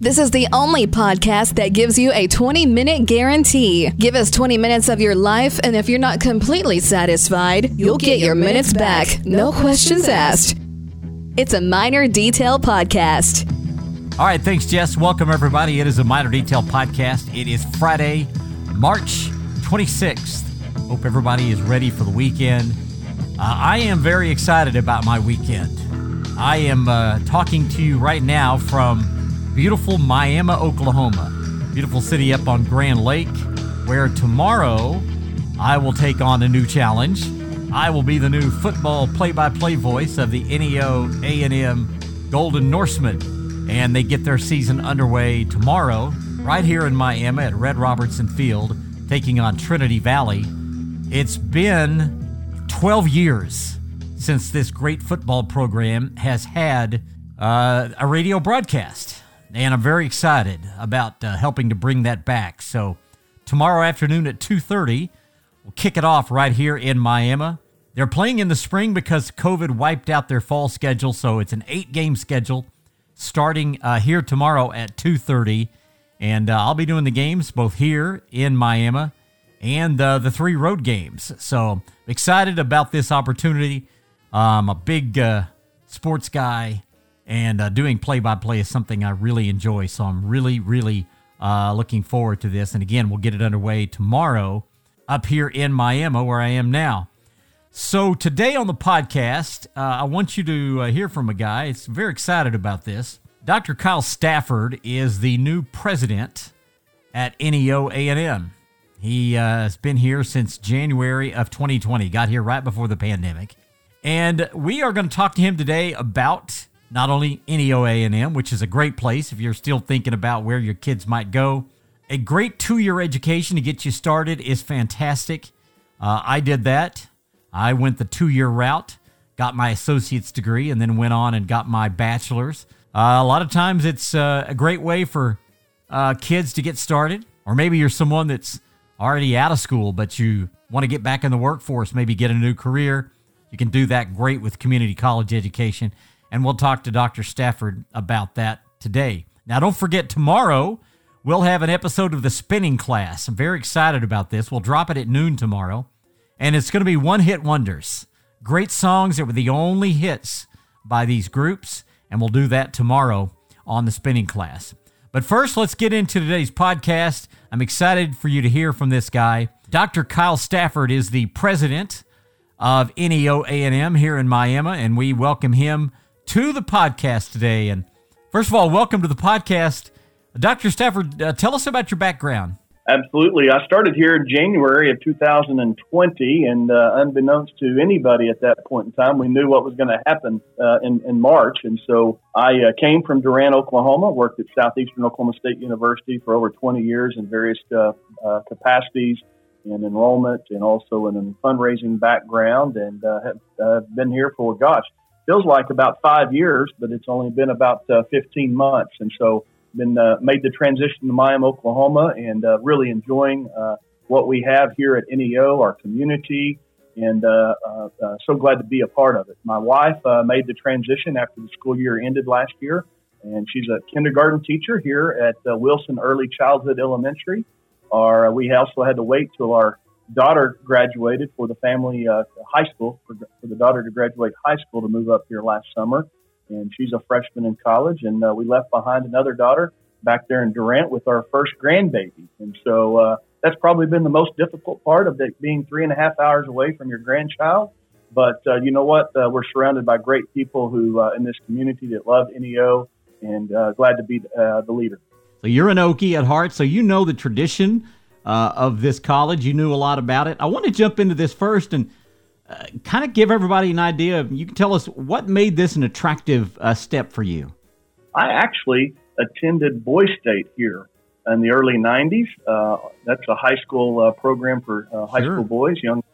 This is the only podcast that gives you a 20 minute guarantee. Give us 20 minutes of your life, and if you're not completely satisfied, you'll, you'll get, get, your minutes, minutes back. No questions asked. It's a minor detail podcast. All right, thanks, Jess. Welcome, everybody. It is a minor detail podcast. It is Friday, March 26th. Hope everybody is ready for the weekend. Uh, I am very excited about my weekend. I am uh, talking to you right now from beautiful Miami, Oklahoma. Beautiful city up on Grand Lake, where tomorrow I will take on a new challenge. I will be the new football play-by-play voice of the NEO A&M Golden Norsemen, and they get their season underway tomorrow right here in Miami at Red Robertson Field, taking on Trinity Valley. It's been 12 years since this great football program has had uh, a radio broadcast and I'm very excited about uh, helping to bring that back. So tomorrow afternoon at 2:30, we'll kick it off right here in Miami. They're playing in the spring because COVID wiped out their fall schedule, so it's an eight-game schedule starting uh, here tomorrow at 2:30, and uh, I'll be doing the games both here in Miami and uh, the three road games. So excited about this opportunity. I'm a big uh, sports guy and uh, doing play by play is something I really enjoy. So I'm really, really uh, looking forward to this. And again, we'll get it underway tomorrow up here in Miami, where I am now. So today on the podcast, uh, I want you to uh, hear from a guy. It's very excited about this. Dr. Kyle Stafford is the new president at NEO A&M. He uh, has been here since January of 2020. Got here right before the pandemic. And we are going to talk to him today about not only NEO A&M, which is a great place if you're still thinking about where your kids might go. A great two-year education to get you started is fantastic. Uh, I did that. I went the two-year route, got my associate's degree, and then went on and got my bachelor's. Uh, a lot of times, it's uh, a great way for uh, kids to get started, or maybe you're someone that's already out of school, but you want to get back in the workforce, maybe get a new career. You can do that great with community college education and we'll talk to Dr. Stafford about that today. Now, don't forget, tomorrow we'll have an episode of the spinning class. I'm very excited about this. We'll drop it at noon tomorrow, and it's going to be one hit wonders. Great songs that were the only hits by these groups, and we'll do that tomorrow on the spinning class. But first, let's get into today's podcast. I'm excited for you to hear from this guy. Dr. Kyle Stafford is the president of NEO A&M here in Miami, and we welcome him to the podcast today. And first of all, welcome to the podcast. Dr. Stafford, uh, tell us about your background. Absolutely. I started here in January of 2020, and uh, unbeknownst to anybody at that point in time, we knew what was going to happen uh, in, in March. And so I uh, came from Durant, Oklahoma, worked at Southeastern Oklahoma State University for over 20 years in various uh, uh, capacities in enrollment and also in a fundraising background, and uh, have been here for, gosh, feels like about five years, but it's only been about uh, 15 months. And so, been uh, made the transition to Miami, Oklahoma, and uh, really enjoying uh, what we have here at NEO, our community, and uh, uh, so glad to be a part of it. My wife made the transition after the school year ended last year, and she's a kindergarten teacher here at Wilson Early Childhood Elementary. Our, we also had to wait till our daughter graduated for the family uh, high school for, for, the daughter to graduate high school to move up here last summer, and she's a freshman in college. And uh, we left behind another daughter back there in Durant with our first grandbaby, and so uh, that's probably been the most difficult part of it, being three and a half hours away from your grandchild. But uh, you know what? Uh, we're surrounded by great people who uh, in this community that love NEO, and glad to be the leader. So you're an Okie at heart, so you know the tradition uh, of this college. You knew a lot about it. I want to jump into this first and uh, kind of give everybody an idea. You can tell us what made this an attractive uh, step for you. I actually attended Boys State here in the early 90s. Uh, that's a high school uh, program for uh, high sure. school boys, young,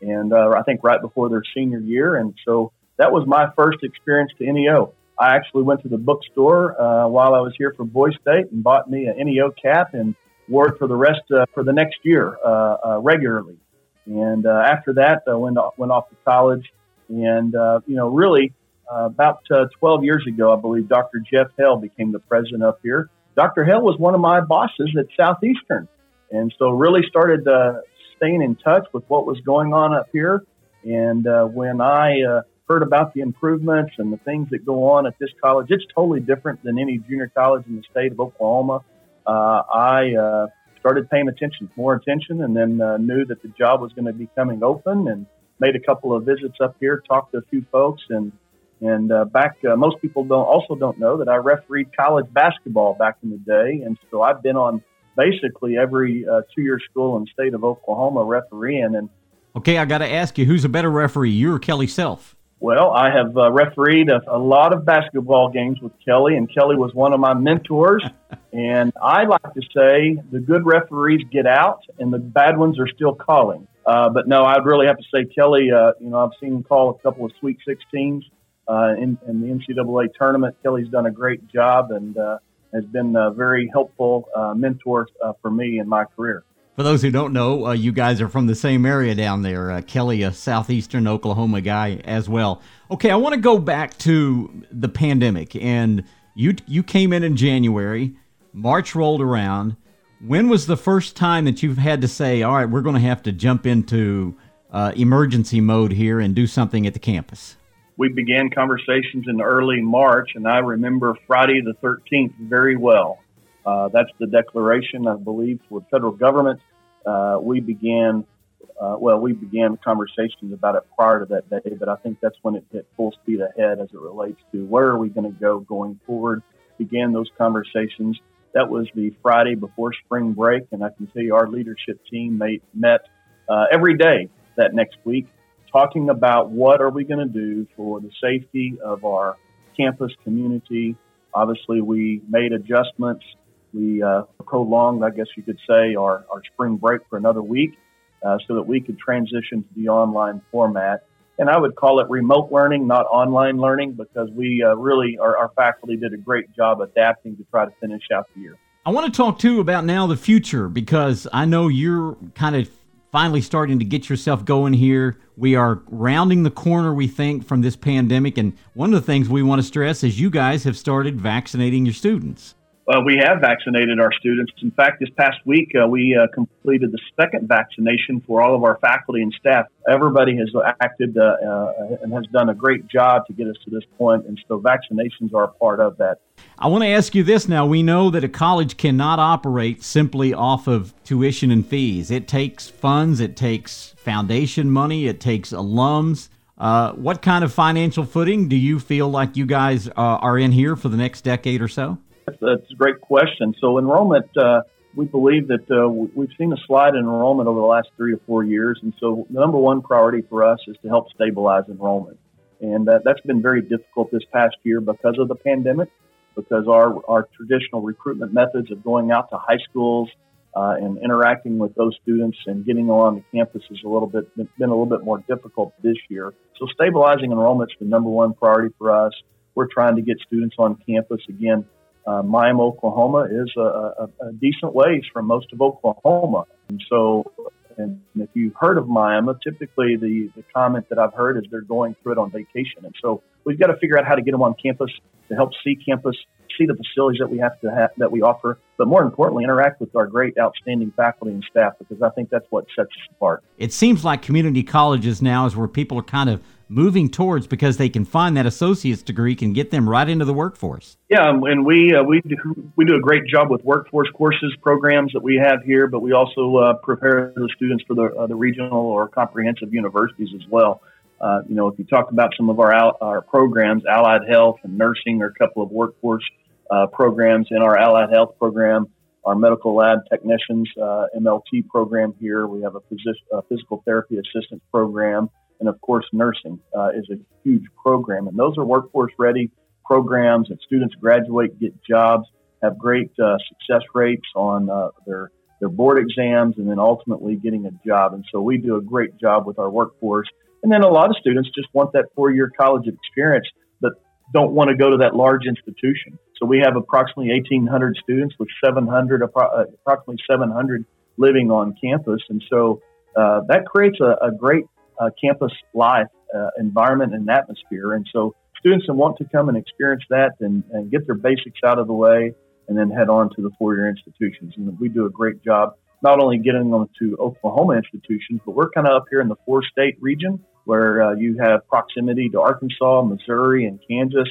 and I think right before their senior year. And so that was my first experience to NEO. I actually went to the bookstore while I was here for Boys State and bought me an NEO cap and wore for the rest uh, for the next year uh, uh, regularly. And uh, after that, I went off, went off to college, and uh, you know, really about uh, 12 years ago, I believe Dr. Jeff Hale became the president up here. Dr. Hale was one of my bosses at Southeastern, and so really started staying in touch with what was going on up here. And uh, when I heard about the improvements and the things that go on at this college, it's totally different than any junior college in the state of Oklahoma. Uh, I started paying attention, more attention, and then knew that the job was going to be coming open and made a couple of visits up here, talked to a few folks, and and uh, back, uh, most people don't also don't know that I refereed college basketball back in the day, and so I've been on basically every uh, two-year school in the state of Oklahoma refereeing. And okay, I got to ask you, who's a better referee, you or Kelly Self? Well, I have uh, refereed a, a, lot of basketball games with Kelly, and Kelly was one of my mentors. and I like to say the good referees get out, and the bad ones are still calling. Uh, but no, I'd really have to say Kelly. Uh, you know, I've seen him call a couple of Sweet 16s uh, in, in, the NCAA tournament. Kelly's done a great job and uh, has been a very helpful uh, mentor uh, for me in my career. For those who don't know, uh, you guys are from the same area down there. Uh, Kelly, a southeastern Oklahoma guy as well. Okay, I want to go back to the pandemic, and you you came in in January. March rolled around. When was the first time that you've had to say, "All right, we're going to have to jump into emergency mode here and do something at the campus"? we began conversations in early March, and I remember Friday the 13th very well. Uh, that's the declaration, I believe, for the federal government. Uh, we began, uh, well, we began conversations about it prior to that day, but I think that's when it hit full speed ahead as it relates to where are we going to go going forward. Began those conversations. That was the Friday before spring break, and I can tell you our leadership team made, met uh, every day that next week talking about what are we going to do for the safety of our campus community. Obviously, we made adjustments. We uh, prolonged, I guess you could say, our, our spring break for another week uh, so that we could transition to the online format. And I would call it remote learning, not online learning, because we uh, really, our, our faculty did a great job adapting to try to finish out the year. I want to talk too about now the future because I know you're kind of finally starting to get yourself going here. We are rounding the corner, we think, from this pandemic. And one of the things we want to stress is you guys have started vaccinating your students. Uh, we have vaccinated our students. In fact, this past week, uh, we uh, completed the second vaccination for all of our faculty and staff. Everybody has acted uh, uh, and has done a great job to get us to this point, and so vaccinations are a part of that. I want to ask you this now. We know that a college cannot operate simply off of tuition and fees, it takes funds, it takes foundation money, it takes alums. Uh, what kind of financial footing do you feel like you guys are in here for the next decade or so? That's, that's a great question. So enrollment, uh, we believe that uh, we've seen a slide in enrollment over the last three or four years, and so the number one priority for us is to help stabilize enrollment, and uh, that's been very difficult this past year because of the pandemic, because our our traditional recruitment methods of going out to high schools uh, and interacting with those students and getting on the campus is a little bit been a little bit more difficult this year. So stabilizing enrollment is the number one priority for us. We're trying to get students on campus again uh, Miami, Oklahoma is a, a, a, decent ways from most of Oklahoma. And so, and if you've heard of Miami, typically the, the comment that I've heard is they're going through it on vacation. And so we've got to figure out how to get them on campus to help see campus, see the facilities that we have to have, that we offer, but more importantly, interact with our great, outstanding faculty and staff because I think that's what sets us apart. It seems like community colleges now is where people are kind of moving towards because they can find that associate's degree can get them right into the workforce. Yeah, and we uh, we do, we do a great job with workforce courses programs that we have here, but we also uh, prepare the students for the uh, the regional or comprehensive universities as well. Uh, you know, if you talk about some of our our programs, allied health and nursing, are a couple of workforce uh, programs in our allied health program. Our medical lab technicians uh, MLT program here. We have a, a physical therapy assistance program and of course, nursing uh, is a huge program. And those are workforce ready programs that students graduate, get jobs, have great uh, success rates on uh, their their board exams, and then ultimately getting a job. And so we do a great job with our workforce. And then a lot of students just want that four year college experience, but don't want to go to that large institution. So we have approximately 1,800 students with 700, uh, approximately 700 living on campus. And so uh, that creates a, a great uh, campus life uh, environment and atmosphere. And so students that want to come and experience that and, and get their basics out of the way and then head on to the four-year institutions. And we do a great job not only getting them to Oklahoma institutions, but we're kind of up here in the four-state region where uh, you have proximity to Arkansas, Missouri, and Kansas.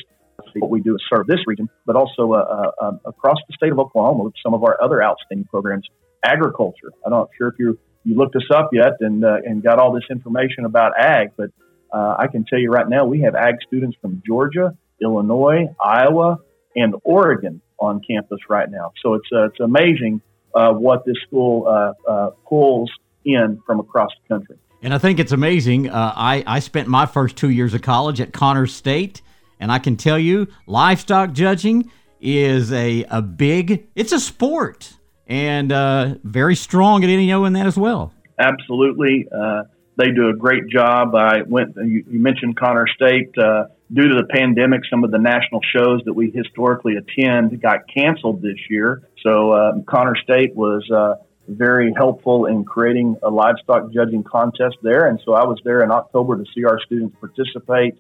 What we do is serve this region, but also uh, uh, um, across the state of Oklahoma with some of our other outstanding programs. Agriculture. I'm not sure if you you looked us up yet and uh, and got all this information about ag, but uh, I can tell you right now we have ag students from Georgia, Illinois, Iowa, and Oregon on campus right now. So it's uh, it's amazing uh, what this school uh, uh, pulls in from across the country. And I think it's amazing. I I spent my first two years of college at Connors State, and I can tell you, livestock judging is a a big. It's a sport and uh, very strong at NEO in that as well. Absolutely. Uh, they do a great job. I went, you, you mentioned Connor State. Uh, due to the pandemic, some of the national shows that we historically attend got canceled this year. So uh, Connor State was uh, very helpful in creating a livestock judging contest there. And so I was there in October to see our students participate.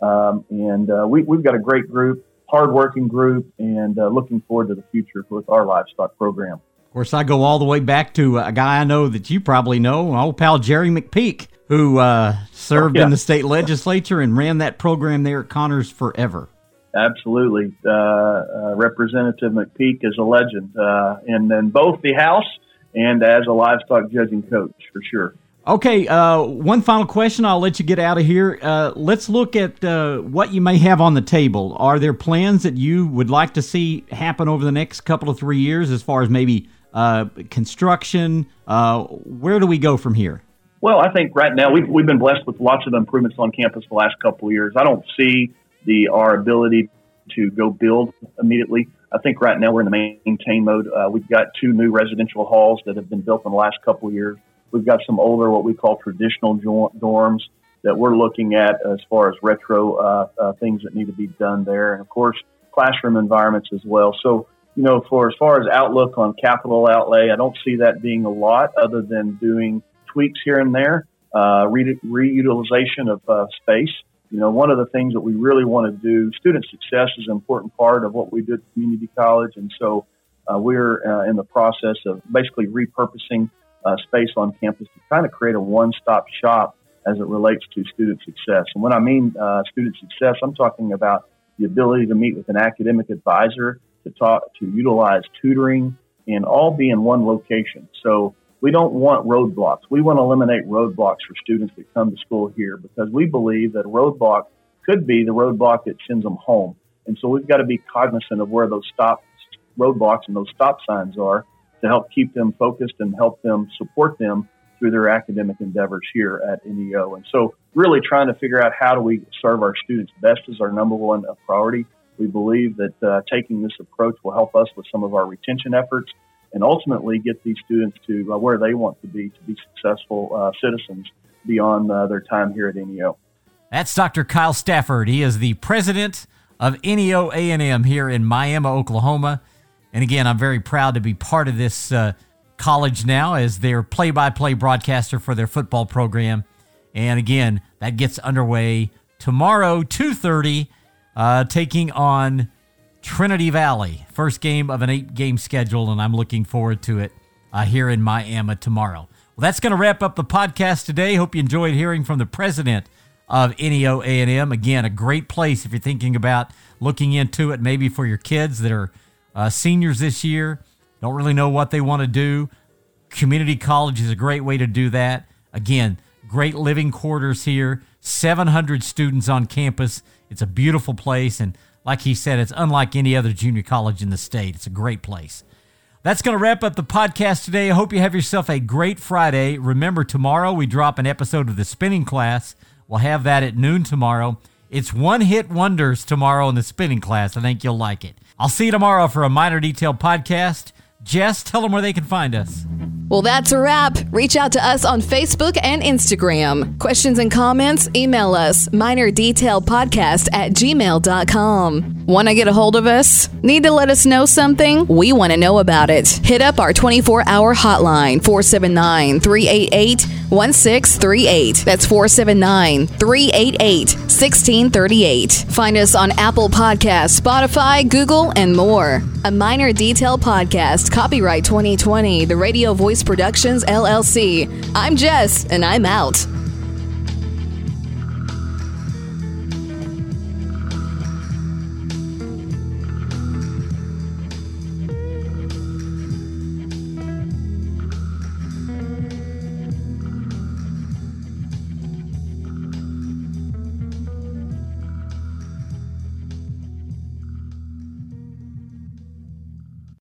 Um, and uh, we, have got a great group, hardworking group, and uh, looking forward to the future with our livestock program. Course, I go all the way back to a guy I know that you probably know, old pal Jerry McPeak, who uh, served oh, yeah. in the state legislature and ran that program there at Connors forever. Absolutely. Uh, uh, Representative McPeak is a legend uh, in, in both the House and as a livestock judging coach, for sure. Okay, uh, one final question. I'll let you get out of here. Uh, let's look at uh, what you may have on the table. Are there plans that you would like to see happen over the next couple of three years as far as maybe uh, construction? Uh, where do we go from here? Well, I think right now we've, we've been blessed with lots of improvements on campus the last couple of years. I don't see the our ability to go build immediately. I think right now we're in the maintain mode. Uh, we've got two new residential halls that have been built in the last couple of years. We've got some older, what we call traditional dorms that we're looking at as far as retro uh, uh, things that need to be done there, and of course classroom environments as well. So, you know, for as far as outlook on capital outlay, I don't see that being a lot other than doing tweaks here and there, uh, re- reutilization of uh, space. You know, one of the things that we really want to do, student success is an important part of what we do at community college, and so uh, we're uh, in the process of basically repurposing uh, space on campus to kind of create a one-stop shop as it relates to student success. And when I mean uh, student success, I'm talking about the ability to meet with an academic advisor, to talk, to utilize tutoring, and all be in one location. So we don't want roadblocks. We want to eliminate roadblocks for students that come to school here because we believe that a roadblock could be the roadblock that sends them home. And so we've got to be cognizant of where those stop roadblocks and those stop signs are to help keep them focused and help them support them through their academic endeavors here at NEO. And so, really trying to figure out how do we serve our students best is our number one priority. We believe that uh, taking this approach will help us with some of our retention efforts and ultimately get these students to uh, where they want to be to be successful uh, citizens beyond uh, their time here at NEO. That's Dr. Kyle Stafford. He is the president of NEO A&M here in Miami, Oklahoma. And again, I'm very proud to be part of this uh, college now as their play-by-play broadcaster for their football program. And again, that gets underway tomorrow, 2:30, uh, taking on Trinity Valley. First game of an eight-game schedule, and I'm looking forward to it uh, here in Miami tomorrow. Well, that's going to wrap up the podcast today. Hope you enjoyed hearing from the president of NEO A&M. Again, a great place if you're thinking about looking into it, maybe for your kids that are uh, seniors this year don't really know what they want to do. Community college is a great way to do that. Again, great living quarters here, 700 students on campus. It's a beautiful place. And like he said, it's unlike any other junior college in the state. It's a great place. That's going to wrap up the podcast today. I hope you have yourself a great Friday. Remember, tomorrow we drop an episode of the spinning class. We'll have that at noon tomorrow. It's one hit wonders tomorrow in the spinning class. I think you'll like it. I'll see you tomorrow for a minor detail podcast. Jess, tell them where they can find us. Well, that's a wrap. Reach out to us on Facebook and Instagram. Questions and comments, email us minordetailpodcast at gmail.com. Want to get a hold of us? Need to let us know something? We want to know about it. Hit up our 24 hour hotline 479 388 1638. That's 479 388 1638. Find us on Apple Podcasts, Spotify, Google, and more. A Minor Detail Podcast, copyright 2020, the Radio Voice Productions, LLC. I'm Jess, and I'm out.